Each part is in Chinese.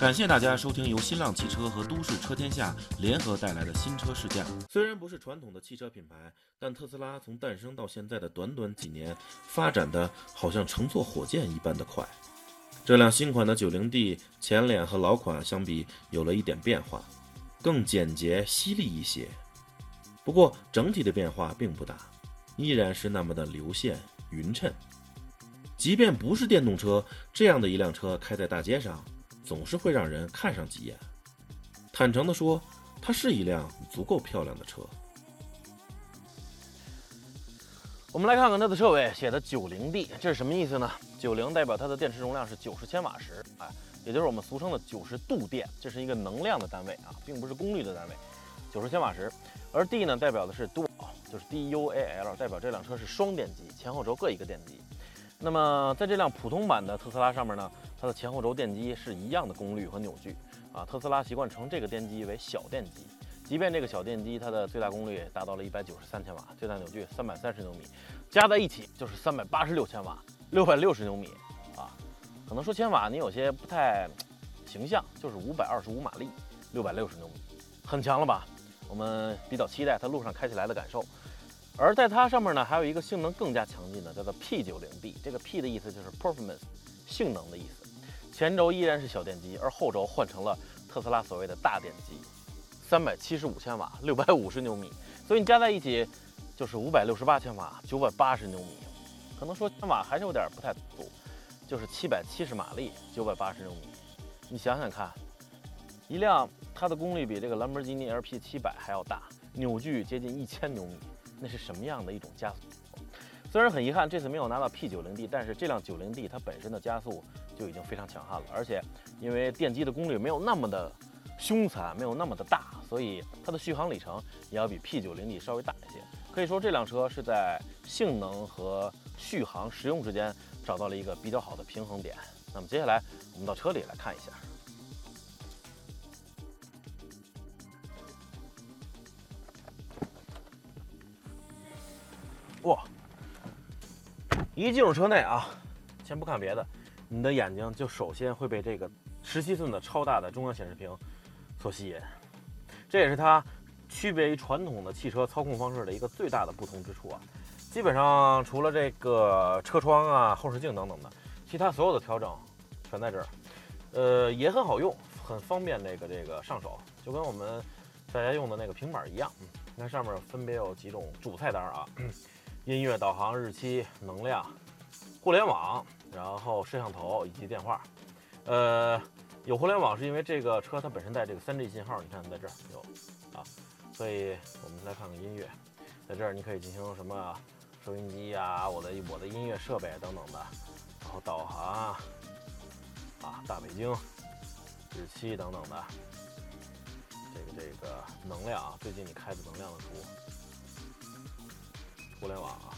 感谢大家收听由新浪汽车和都市车天下联合带来的新车试驾。虽然不是传统的汽车品牌，但特斯拉从诞生到现在的短短几年，发展的好像乘坐火箭一般的快。这辆新款的 90D 前脸和老款相比有了一点变化，更简洁犀利一些。不过整体的变化并不大，依然是那么的流线匀称。即便不是电动车，这样的一辆车开在大街上，总是会让人看上几眼。坦诚地说，它是一辆足够漂亮的车。我们来看看它的车尾写的 90D，这是什么意思呢？90代表它的电池容量是90千瓦时，哎，也就是我们俗称的90度电，这是一个能量的单位啊，并不是功率的单位。90千瓦时，而 D 呢代表的是 Dual，就是 D-U-A-L，代表这辆车是双电机，前后轴各一个电机。那么在这辆普通版的特斯拉上面呢，它的前后轴电机是一样的功率和扭矩啊，特斯拉习惯称这个电机为小电机。即便这个小电机，它的最大功率达到了一百九十三千瓦，最大扭矩三百三十牛米，加在一起就是三百八十六千瓦，六百六十牛米啊。可能说千瓦你有些不太形象，就是五百二十五马力，六百六十牛米，很强了吧？我们比较期待它路上开起来的感受。而在它上面呢，还有一个性能更加强劲的，叫做 P90D。这个 P 的意思就是 performance，性能的意思。前轴依然是小电机，而后轴换成了特斯拉所谓的大电机。三百七十五千瓦，六百五十牛米，所以你加在一起就是五百六十八千瓦，九百八十牛米。可能说千瓦还是有点不太足，就是七百七十马力，九百八十牛米。你想想看，一辆它的功率比这个兰博基尼 LP 七百还要大，扭矩接近一千牛米，那是什么样的一种加速？虽然很遗憾这次没有拿到 P90D，但是这辆 90D 它本身的加速就已经非常强悍了，而且因为电机的功率没有那么的。凶残没有那么的大，所以它的续航里程也要比 P90D 稍微大一些。可以说这辆车是在性能和续航实用之间找到了一个比较好的平衡点。那么接下来我们到车里来看一下。哇！一进入车内啊，先不看别的，你的眼睛就首先会被这个十七寸的超大的中央显示屏。所吸引，这也是它区别于传统的汽车操控方式的一个最大的不同之处啊！基本上除了这个车窗啊、后视镜等等的，其他所有的调整全在这儿。呃，也很好用，很方便这个这个上手，就跟我们大家用的那个平板一样。你看上面分别有几种主菜单啊：音乐、导航、日期、能量、互联网，然后摄像头以及电话。呃。有互联网是因为这个车它本身带这个 3G 信号，你看在这儿有啊，所以我们来看看音乐，在这儿你可以进行什么收音机呀、我的我的音乐设备等等的，然后导航啊、大北京、日期等等的，这个这个能量啊，最近你开的能量的图，互联网啊、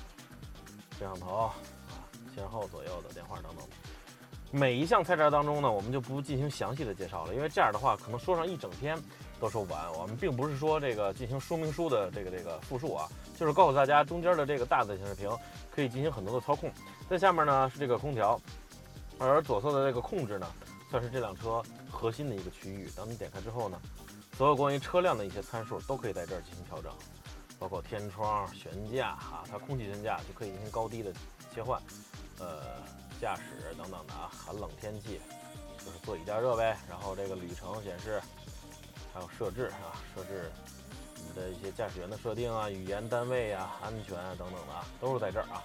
摄像头啊、前后左右的电话等等。每一项菜单当中呢，我们就不进行详细的介绍了，因为这样的话可能说上一整天都说不完。我们并不是说这个进行说明书的这个这个复述啊，就是告诉大家中间的这个大的显示屏可以进行很多的操控，在下面呢是这个空调，而左侧的这个控制呢，算是这辆车核心的一个区域。当你点开之后呢，所有关于车辆的一些参数都可以在这儿进行调整，包括天窗、悬架啊，它空气悬架就可以进行高低的切换，呃。驾驶等等的啊，寒冷天气就是座椅加热呗。然后这个旅程显示，还有设置啊，设置你的一些驾驶员的设定啊，语言单位啊，安全啊等等的啊，都是在这儿啊，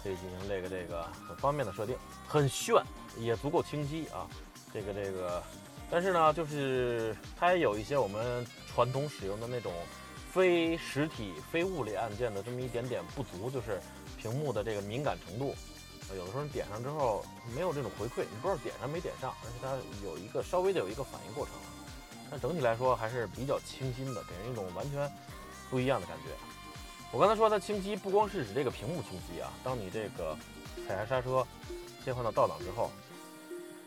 可以进行这个这个很方便的设定，很炫，也足够清晰啊。这个这个，但是呢，就是它也有一些我们传统使用的那种非实体、非物理按键的这么一点点不足，就是屏幕的这个敏感程度。有的时候你点上之后没有这种回馈，你不知道点上没点上，而且它有一个稍微的有一个反应过程，但整体来说还是比较清新的，给人一种完全不一样的感觉。我刚才说它清晰，不光是指这个屏幕清晰啊，当你这个踩下刹车切换到倒档之后，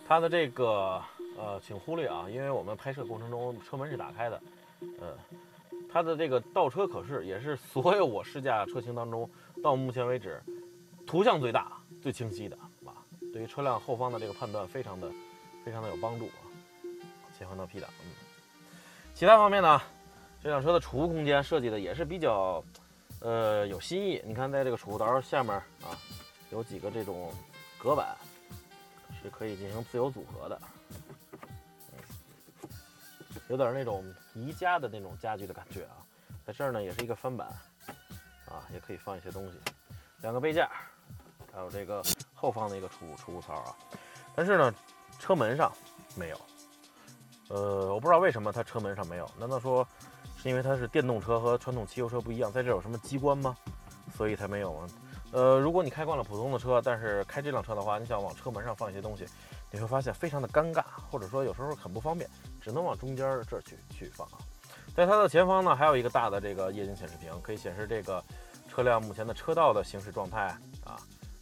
它的这个呃，请忽略啊，因为我们拍摄过程中车门是打开的，呃，它的这个倒车可视也是所有我试驾车型当中到目前为止图像最大。最清晰的啊，对于车辆后方的这个判断非常的非常的有帮助啊。切换到 P 档。嗯，其他方面呢，这辆车的储物空间设计的也是比较，呃，有新意。你看，在这个储物槽下面啊，有几个这种隔板，是可以进行自由组合的，有点那种宜家的那种家具的感觉啊。在这儿呢，也是一个翻板，啊，也可以放一些东西，两个杯架，还有这个后方的一个储物储物槽啊。但是呢，车门上没有。呃，我不知道为什么它车门上没有，难道说是因为它是电动车和传统汽油车不一样，在这有什么机关吗？所以才没有吗？呃，如果你开惯了普通的车，但是开这辆车的话，你想往车门上放一些东西，你会发现非常的尴尬，或者说有时候很不方便，只能往中间这儿去去放啊。在它的前方呢，还有一个大的这个液晶显示屏，可以显示这个车辆目前的车道的行驶状态啊，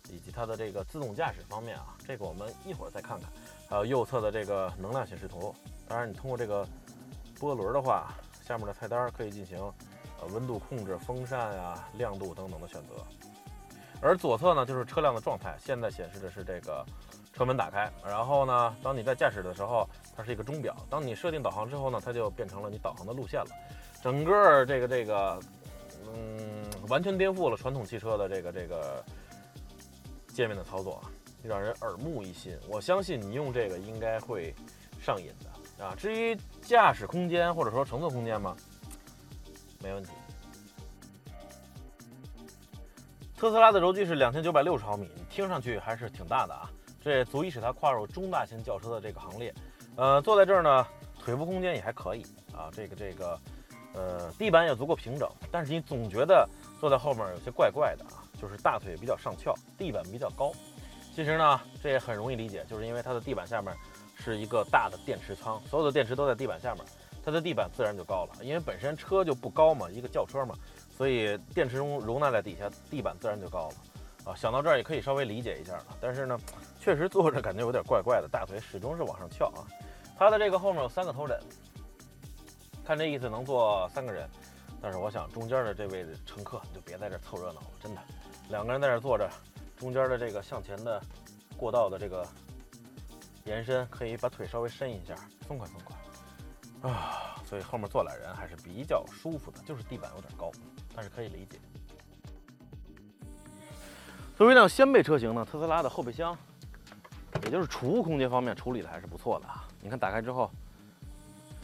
以及它的这个自动驾驶方面啊，这个我们一会儿再看看。还有右侧的这个能量显示图。当然，你通过这个波轮的话，下面的菜单可以进行呃温度控制、风扇呀、亮度等等的选择。而左侧呢，就是车辆的状态，现在显示的是这个车门打开。然后呢，当你在驾驶的时候，它是一个钟表。当你设定导航之后呢，它就变成了你导航的路线了。整个这个这个，嗯，完全颠覆了传统汽车的这个这个界面的操作，让人耳目一新。我相信你用这个应该会上瘾的。啊，至于驾驶空间或者说乘坐空间嘛，没问题。特斯拉的轴距是两千九百六十毫米，听上去还是挺大的啊，这也足以使它跨入中大型轿车的这个行列。呃，坐在这儿呢，腿部空间也还可以啊，这个这个，呃，地板也足够平整，但是你总觉得坐在后面有些怪怪的啊，就是大腿比较上翘，地板比较高。其实呢，这也很容易理解，就是因为它的地板下面。是一个大的电池仓，所有的电池都在地板下面，它的地板自然就高了，因为本身车就不高嘛，一个轿车嘛，所以电池容容纳在底下，地板自然就高了。啊，想到这儿也可以稍微理解一下了。但是呢，确实坐着感觉有点怪怪的，大腿始终是往上翘啊。它的这个后面有三个头枕，看这意思能坐三个人，但是我想中间的这位乘客你就别在这凑热闹了，真的，两个人在这坐着，中间的这个向前的过道的这个。延伸可以把腿稍微伸一下，松快松快啊，所以后面坐俩人还是比较舒服的，就是地板有点高，但是可以理解。作为一辆掀背车型呢，特斯拉的后备箱，也就是储物空间方面处理的还是不错的啊。你看打开之后，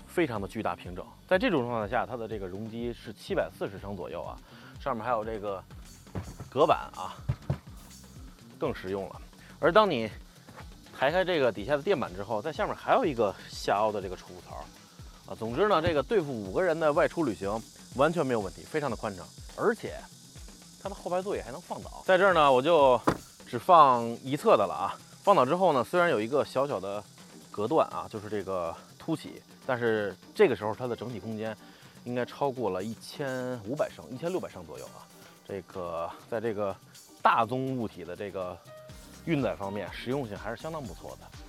非常的巨大平整，在这种状态下，它的这个容积是七百四十升左右啊，上面还有这个隔板啊，更实用了。而当你抬开这个底下的垫板之后，在下面还有一个下凹的这个储物槽，啊，总之呢，这个对付五个人的外出旅行完全没有问题，非常的宽敞，而且它的后排座椅还能放倒。在这儿呢，我就只放一侧的了啊。放倒之后呢，虽然有一个小小的隔断啊，就是这个凸起，但是这个时候它的整体空间应该超过了一千五百升，一千六百升左右啊。这个在这个大宗物体的这个。运载方面实用性还是相当不错的。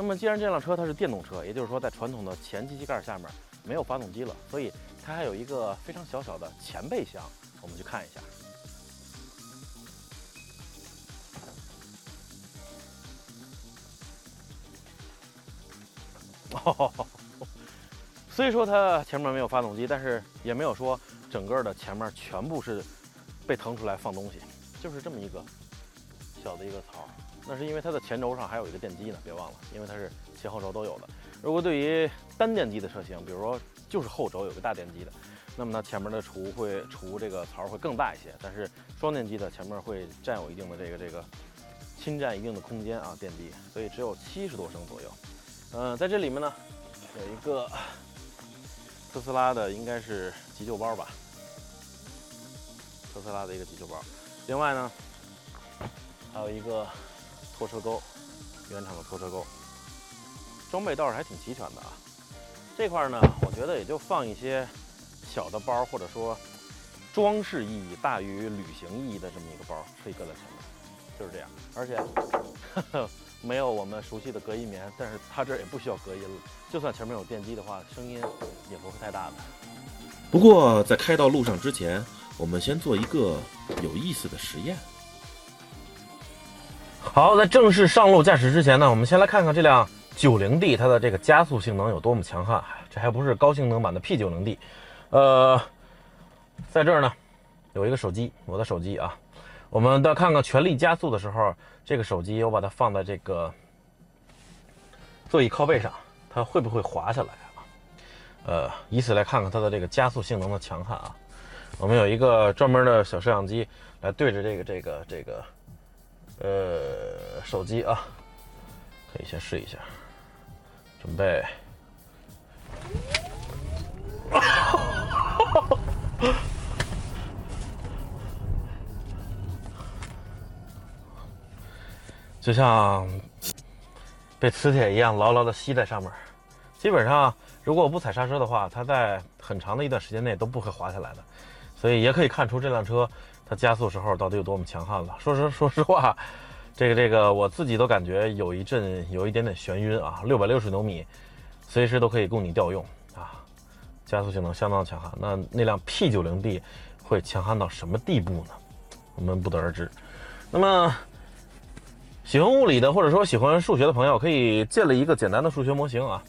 那么，既然这辆车它是电动车，也就是说在传统的前机器盖下面没有发动机了，所以它还有一个非常小小的前备箱，我们去看一下。哦，虽说它前面没有发动机，但是也没有说整个的前面全部是被腾出来放东西，就是这么一个。小的一个槽，那是因为它的前轴上还有一个电机呢，别忘了，因为它是前后轴都有的。如果对于单电机的车型，比如说就是后轴有个大电机的，那么它前面的储物会储物这个槽会更大一些。但是双电机的前面会占有一定的这个这个侵占一定的空间啊，电机，所以只有七十多升左右。嗯，在这里面呢有一个特斯拉的应该是急救包吧，特斯拉的一个急救包。另外呢。还有一个拖车钩，原厂的拖车钩，装备倒是还挺齐全的啊。这块呢，我觉得也就放一些小的包，或者说装饰意义大于旅行意义的这么一个包，可以搁在前面，就是这样。而且 没有我们熟悉的隔音棉，但是它这也不需要隔音了。就算前面有电机的话，声音也不会太大的。不过在开到路上之前，我们先做一个有意思的实验。好，在正式上路驾驶之前呢，我们先来看看这辆 90D 它的这个加速性能有多么强悍，这还不是高性能版的 P90D。呃，在这儿呢有一个手机，我的手机啊，我们再看看全力加速的时候，这个手机我把它放在这个座椅靠背上，它会不会滑下来啊？呃，以此来看看它的这个加速性能的强悍啊。我们有一个专门的小摄像机来对着这个这个这个呃手机啊，可以先试一下，准备。就像被磁铁一样牢牢的吸在上面。基本上，如果我不踩刹车的话，它在很长的一段时间内都不会滑下来的。所以也可以看出这辆车它加速时候到底有多么强悍了。说实 说实话，这个这个我自己都感觉有一阵有一点点眩晕啊。六百六十牛米，随时都可以供你调用啊，加速性能相当强悍。那那辆 P90D 会强悍到什么地步呢？我们不得而知。那么。喜欢物理的，或者说喜欢数学的朋友，可以建立一个简单的数学模型啊。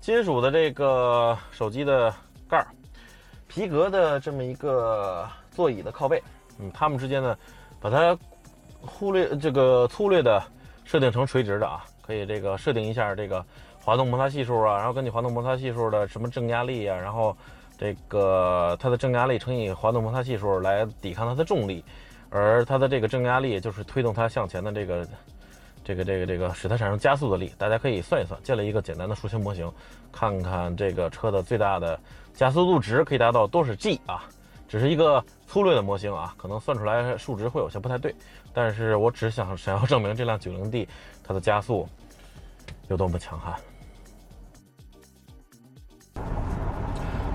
金属的这个手机的盖儿，皮革的这么一个座椅的靠背，嗯，它们之间呢，把它忽略这个粗略的设定成垂直的啊，可以这个设定一下这个滑动摩擦系数啊，然后根据滑动摩擦系数的什么正压力啊，然后这个它的正压力乘以滑动摩擦系数来抵抗它的重力。而它的这个正压力就是推动它向前的这个，这个这个这个使它产生加速的力。大家可以算一算，建了一个简单的数学模型，看看这个车的最大的加速度值可以达到多少 G 啊？只是一个粗略的模型啊，可能算出来数值会有些不太对。但是我只想想要证明这辆 90D 它的加速有多么强悍。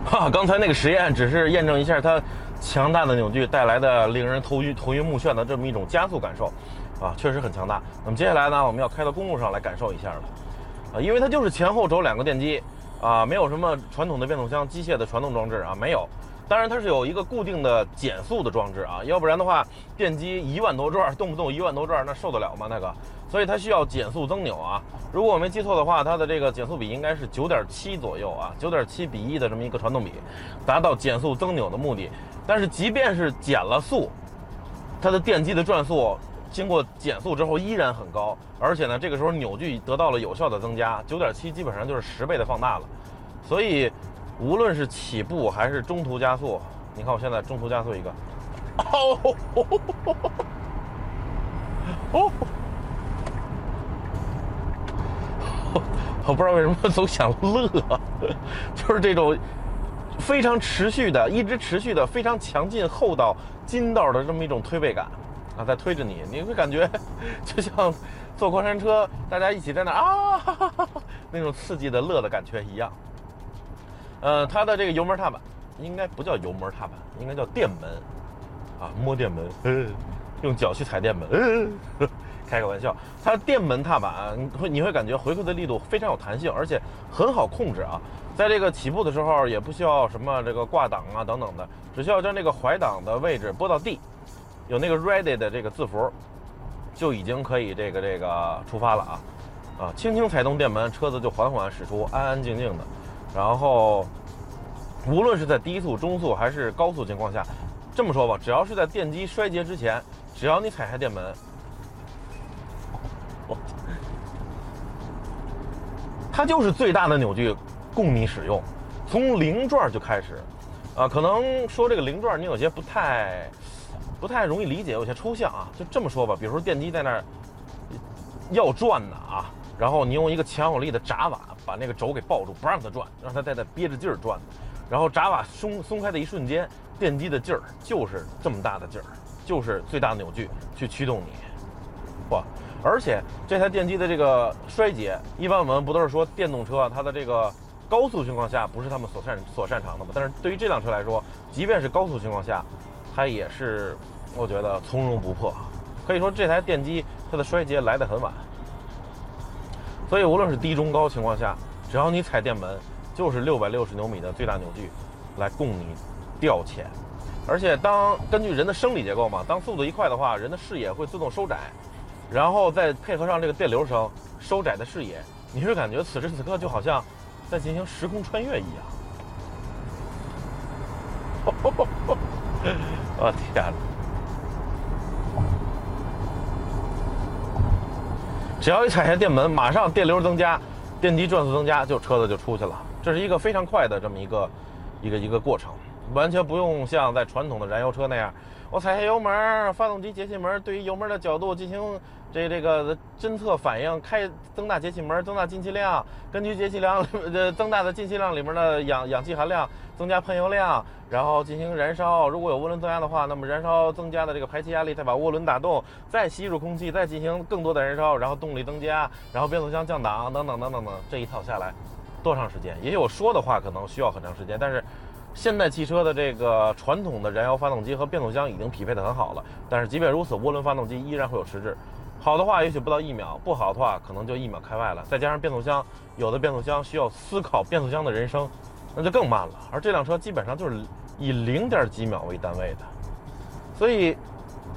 哈，刚才那个实验只是验证一下它。强大的扭矩带来的令人头晕头晕目眩的这么一种加速感受，啊，确实很强大。那么接下来呢，我们要开到公路上来感受一下了，啊，因为它就是前后轴两个电机，啊，没有什么传统的变速箱机械的传动装置啊，没有。当然它是有一个固定的减速的装置啊，要不然的话，电机一万多转，动不动一万多转，那受得了吗？那个。所以它需要减速增扭啊！如果我没记错的话，它的这个减速比应该是九点七左右啊，九点七比一的这么一个传动比，达到减速增扭的目的。但是即便是减了速，它的电机的转速经过减速之后依然很高，而且呢，这个时候扭矩得到了有效的增加，九点七基本上就是十倍的放大了。所以无论是起步还是中途加速，你看我现在中途加速一个，哦，哦。我不知道为什么总想乐，就是这种非常持续的、一直持续的、非常强劲厚道筋道的这么一种推背感啊，在推着你，你会感觉 就像坐过山车，大家一起在那啊哈哈哈那种刺激的乐的感觉一样。呃，它的这个油门踏板应该不叫油门踏板，应该叫电门啊，摸电门，用脚去踩电门。嗯 开个玩笑，它电门踏板会你会感觉回馈的力度非常有弹性，而且很好控制啊。在这个起步的时候也不需要什么这个挂档啊等等的，只需要将这个怀档的位置拨到地，有那个 ready 的这个字符，就已经可以这个这个出发了啊啊！轻轻踩动电门，车子就缓缓驶出，安安静静的。然后无论是在低速、中速还是高速情况下，这么说吧，只要是在电机衰竭之前，只要你踩下电门。它就是最大的扭矩，供你使用，从零转就开始，啊，可能说这个零转你有些不太，不太容易理解，有些抽象啊。就这么说吧，比如说电机在那儿要转呢啊，然后你用一个强有力的闸瓦把那个轴给抱住，不让它转，让它在那憋着劲儿转，然后闸瓦松松开的一瞬间，电机的劲儿就是这么大的劲儿，就是最大扭矩去驱动你，哇！而且这台电机的这个衰竭，一般我们不都是说电动车它的这个高速情况下不是他们所擅所擅长的吗？但是对于这辆车来说，即便是高速情况下，它也是我觉得从容不迫。可以说这台电机它的衰竭来得很晚。所以无论是低中高情况下，只要你踩电门，就是六百六十牛米的最大扭矩来供你调遣。而且当根据人的生理结构嘛，当速度一快的话，人的视野会自动收窄。然后再配合上这个电流声，收窄的视野，你会感觉此时此刻就好像在进行时空穿越一样。我 天哪！只要一踩下电门，马上电流增加，电机转速增加，就车子就出去了。这是一个非常快的这么一个一个一个过程，完全不用像在传统的燃油车那样，我踩下油门，发动机节气门对于油门的角度进行这这个侦测反应，开增大节气门，增大进气量，根据节气量呃增大的进气量里面的氧氧气含量，增加喷油量，然后进行燃烧。如果有涡轮增压的话，那么燃烧增加的这个排气压力再把涡轮打动，再吸入空气，再进行更多的燃烧，然后动力增加，然后变速箱降档等等等等等，这一套下来。多长时间？也许我说的话可能需要很长时间，但是现代汽车的这个传统的燃油发动机和变速箱已经匹配的很好了。但是即便如此，涡轮发动机依然会有迟滞。好的话，也许不到一秒；不好的话，可能就一秒开外了。再加上变速箱，有的变速箱需要思考变速箱的人生，那就更慢了。而这辆车基本上就是以零点几秒为单位的，所以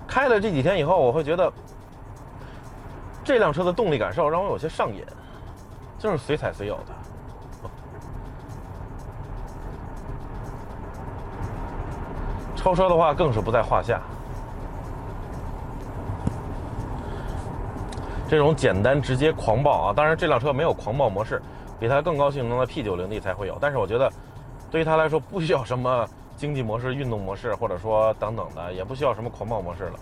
开了这几天以后，我会觉得这辆车的动力感受让我有些上瘾，就是随踩随有的。超车的话更是不在话下。这种简单直接狂暴啊，当然这辆车没有狂暴模式，比它更高性能的 P90D 才会有。但是我觉得，对于它来说不需要什么经济模式、运动模式，或者说等等的，也不需要什么狂暴模式了，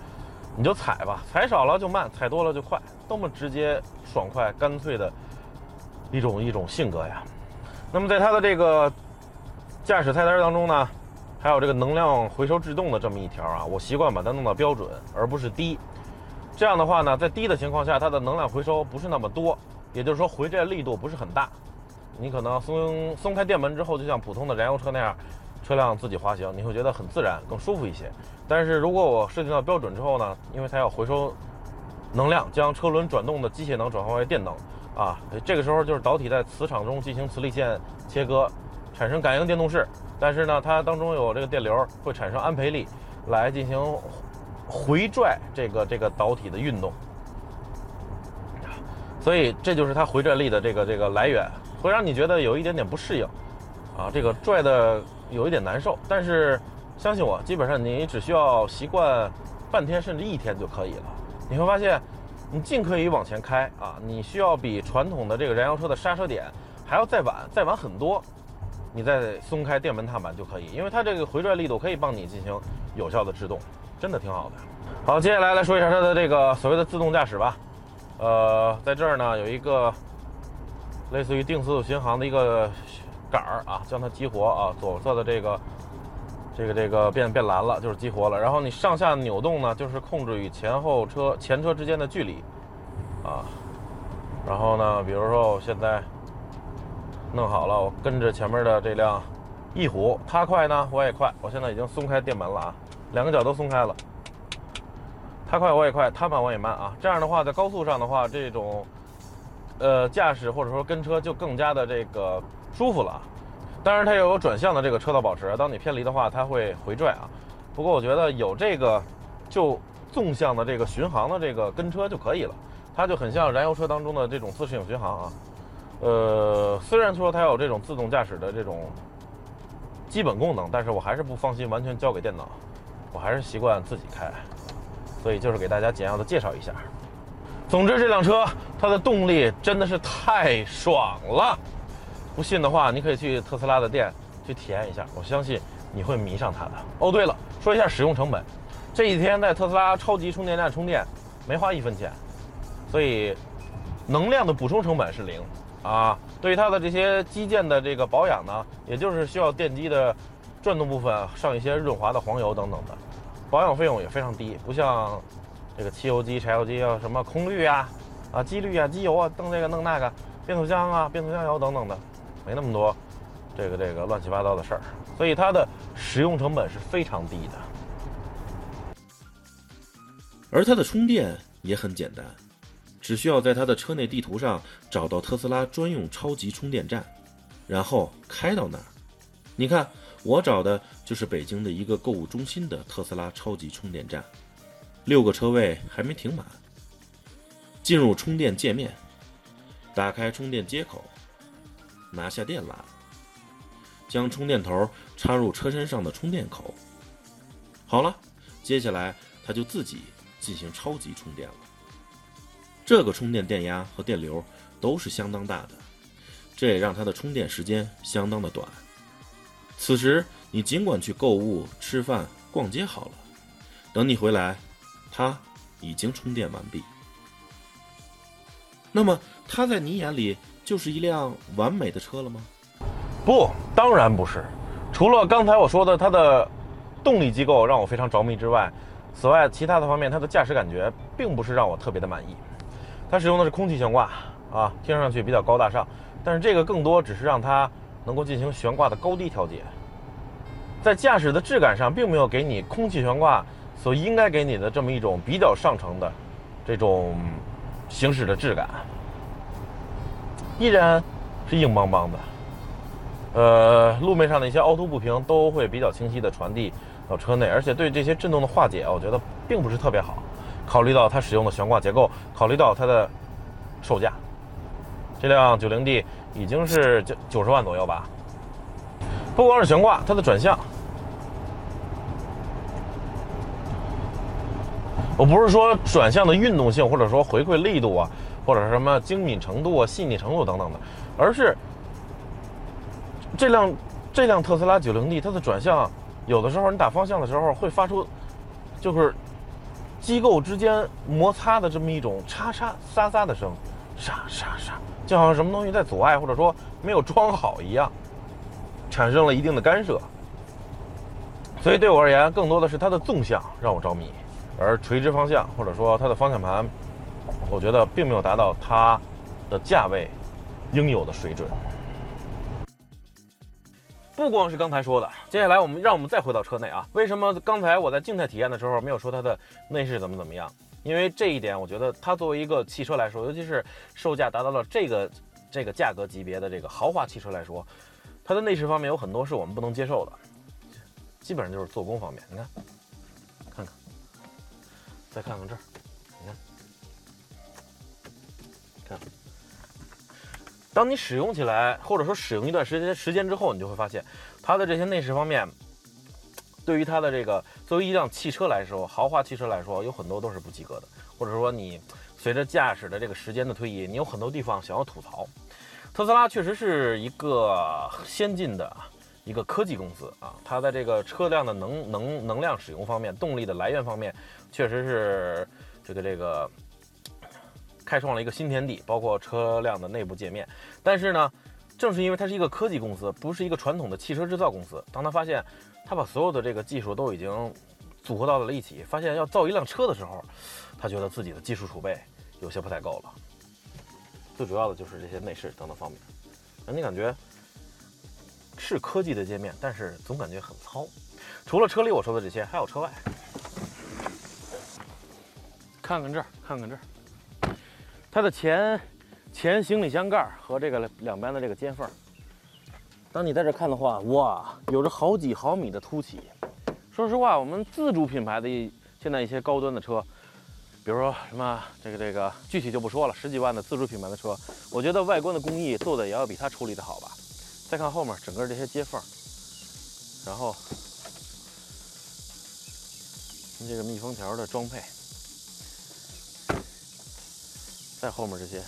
你就踩吧，踩少了就慢，踩多了就快，多么直接、爽快、干脆的一种一种性格呀。那么在它的这个驾驶菜单当中呢？还有这个能量回收制动的这么一条啊，我习惯把它弄到标准，而不是低。这样的话呢，在低的情况下，它的能量回收不是那么多，也就是说回转力度不是很大。你可能松松开电门之后，就像普通的燃油车那样，车辆自己滑行，你会觉得很自然，更舒服一些。但是如果我设定到标准之后呢，因为它要回收能量，将车轮转动的机械能转化为电能啊，这个时候就是导体在磁场中进行磁力线切割，产生感应电动势。但是呢，它当中有这个电流会产生安培力，来进行回拽这个这个导体的运动，所以这就是它回拽力的这个这个来源，会让你觉得有一点点不适应，啊，这个拽的有一点难受。但是相信我，基本上你只需要习惯半天甚至一天就可以了。你会发现，你尽可以往前开啊，你需要比传统的这个燃油车的刹车点还要再晚再晚很多。你再松开电门踏板就可以，因为它这个回转力度可以帮你进行有效的制动，真的挺好的。好，接下来来说一下它的这个所谓的自动驾驶吧。呃，在这儿呢有一个类似于定速巡航的一个杆儿啊，将它激活啊，左侧的这个这个这个变变蓝了，就是激活了。然后你上下扭动呢，就是控制与前后车前车之间的距离啊。然后呢，比如说我现在。弄好了，我跟着前面的这辆翼虎，它快呢，我也快。我现在已经松开电门了啊，两个脚都松开了。它快我也快，它慢我也慢啊。这样的话，在高速上的话，这种呃驾驶或者说跟车就更加的这个舒服了。当然，它也有转向的这个车道保持，当你偏离的话，它会回拽啊。不过我觉得有这个就纵向的这个巡航的这个跟车就可以了，它就很像燃油车当中的这种自适应巡航啊。呃，虽然说它有这种自动驾驶的这种基本功能，但是我还是不放心完全交给电脑，我还是习惯自己开，所以就是给大家简要的介绍一下。总之，这辆车它的动力真的是太爽了，不信的话，你可以去特斯拉的店去体验一下，我相信你会迷上它的。哦，对了，说一下使用成本，这几天在特斯拉超级充电站充电没花一分钱，所以能量的补充成本是零。啊，对于它的这些机件的这个保养呢，也就是需要电机的转动部分上一些润滑的黄油等等的，保养费用也非常低，不像这个汽油机、柴油机要什么空滤啊、啊机滤啊、机油啊，弄这个弄那个，变速箱啊、变速箱油等等的，没那么多这个这个乱七八糟的事儿，所以它的使用成本是非常低的，而它的充电也很简单。只需要在它的车内地图上找到特斯拉专用超级充电站，然后开到那儿。你看，我找的就是北京的一个购物中心的特斯拉超级充电站，六个车位还没停满。进入充电界面，打开充电接口，拿下电缆，将充电头插入车身上的充电口。好了，接下来它就自己进行超级充电了。这个充电电压和电流都是相当大的，这也让它的充电时间相当的短。此时你尽管去购物、吃饭、逛街好了，等你回来，它已经充电完毕。那么它在你眼里就是一辆完美的车了吗？不，当然不是。除了刚才我说的它的动力机构让我非常着迷之外，此外其他的方面，它的驾驶感觉并不是让我特别的满意。它使用的是空气悬挂啊，听上去比较高大上，但是这个更多只是让它能够进行悬挂的高低调节，在驾驶的质感上，并没有给你空气悬挂所应该给你的这么一种比较上乘的这种行驶的质感，依然是硬邦邦的。呃，路面上的一些凹凸不平都会比较清晰的传递到车内，而且对这些震动的化解，我觉得并不是特别好。考虑到它使用的悬挂结构，考虑到它的售价，这辆 90D 已经是九九十万左右吧。不光是悬挂，它的转向，我不是说转向的运动性，或者说回馈力度啊，或者什么精敏程度啊、细腻程度等等的，而是这辆这辆特斯拉 90D 它的转向，有的时候你打方向的时候会发出，就是。机构之间摩擦的这么一种嚓嚓沙沙的声，沙沙沙，就好像什么东西在阻碍，或者说没有装好一样，产生了一定的干涉。所以对我而言，更多的是它的纵向让我着迷，而垂直方向或者说它的方向盘，我觉得并没有达到它的价位应有的水准。不光是刚才说的，接下来我们让我们再回到车内啊。为什么刚才我在静态体验的时候没有说它的内饰怎么怎么样？因为这一点，我觉得它作为一个汽车来说，尤其是售价达到了这个这个价格级别的这个豪华汽车来说，它的内饰方面有很多是我们不能接受的，基本上就是做工方面。你看，再看看这儿，你看，看。当你使用起来，或者说使用一段时间时间之后，你就会发现，它的这些内饰方面，对于它的这个作为一辆汽车来说，豪华汽车来说，有很多都是不及格的，或者说你随着驾驶的这个时间的推移，你有很多地方想要吐槽。特斯拉确实是一个先进的一个科技公司啊，它在这个车辆的能能能量使用方面，动力的来源方面，确实是这个这个。开创了一个新天地，包括车辆的内部界面。但是呢，正是因为它是一个科技公司，不是一个传统的汽车制造公司。当他发现他把所有的这个技术都已经组合到了一起，发现要造一辆车的时候，他觉得自己的技术储备有些不太够了。最主要的就是这些内饰等等方面，让你感觉是科技的界面，但是总感觉很糙。除了车里我说的这些，还有车外，看看这儿，看看这儿。它的前前行李箱盖和这个两边的这个接缝，当你在这看的话，哇，有着好几毫米的凸起。说实话，我们自主品牌的一现在一些高端的车，比如说什么这个这个，具体就不说了，十几万的自主品牌的车，我觉得外观的工艺做的也要比它处理的好吧。再看后面整个这些接缝，然后这个密封条的装配。在后面这些，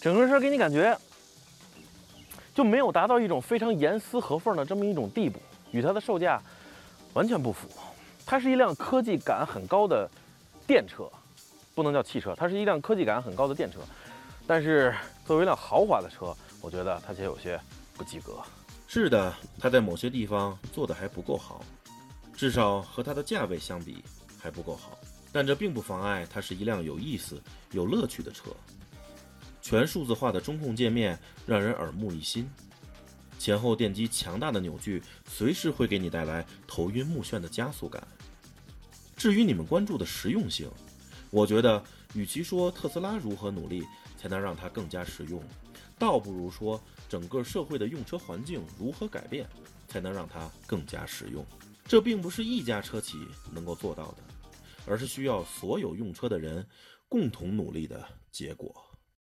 整个车给你感觉就没有达到一种非常严丝合缝的这么一种地步，与它的售价完全不符。它是一辆科技感很高的电车，不能叫汽车，它是一辆科技感很高的电车。但是作为一辆豪华的车，我觉得它却有些不及格。是的，它在某些地方做的还不够好，至少和它的价位相比。还不够好，但这并不妨碍它是一辆有意思、有乐趣的车。全数字化的中控界面让人耳目一新，前后电机强大的扭矩随时会给你带来头晕目眩的加速感。至于你们关注的实用性，我觉得与其说特斯拉如何努力才能让它更加实用，倒不如说整个社会的用车环境如何改变才能让它更加实用。这并不是一家车企能够做到的。而是需要所有用车的人共同努力的结果。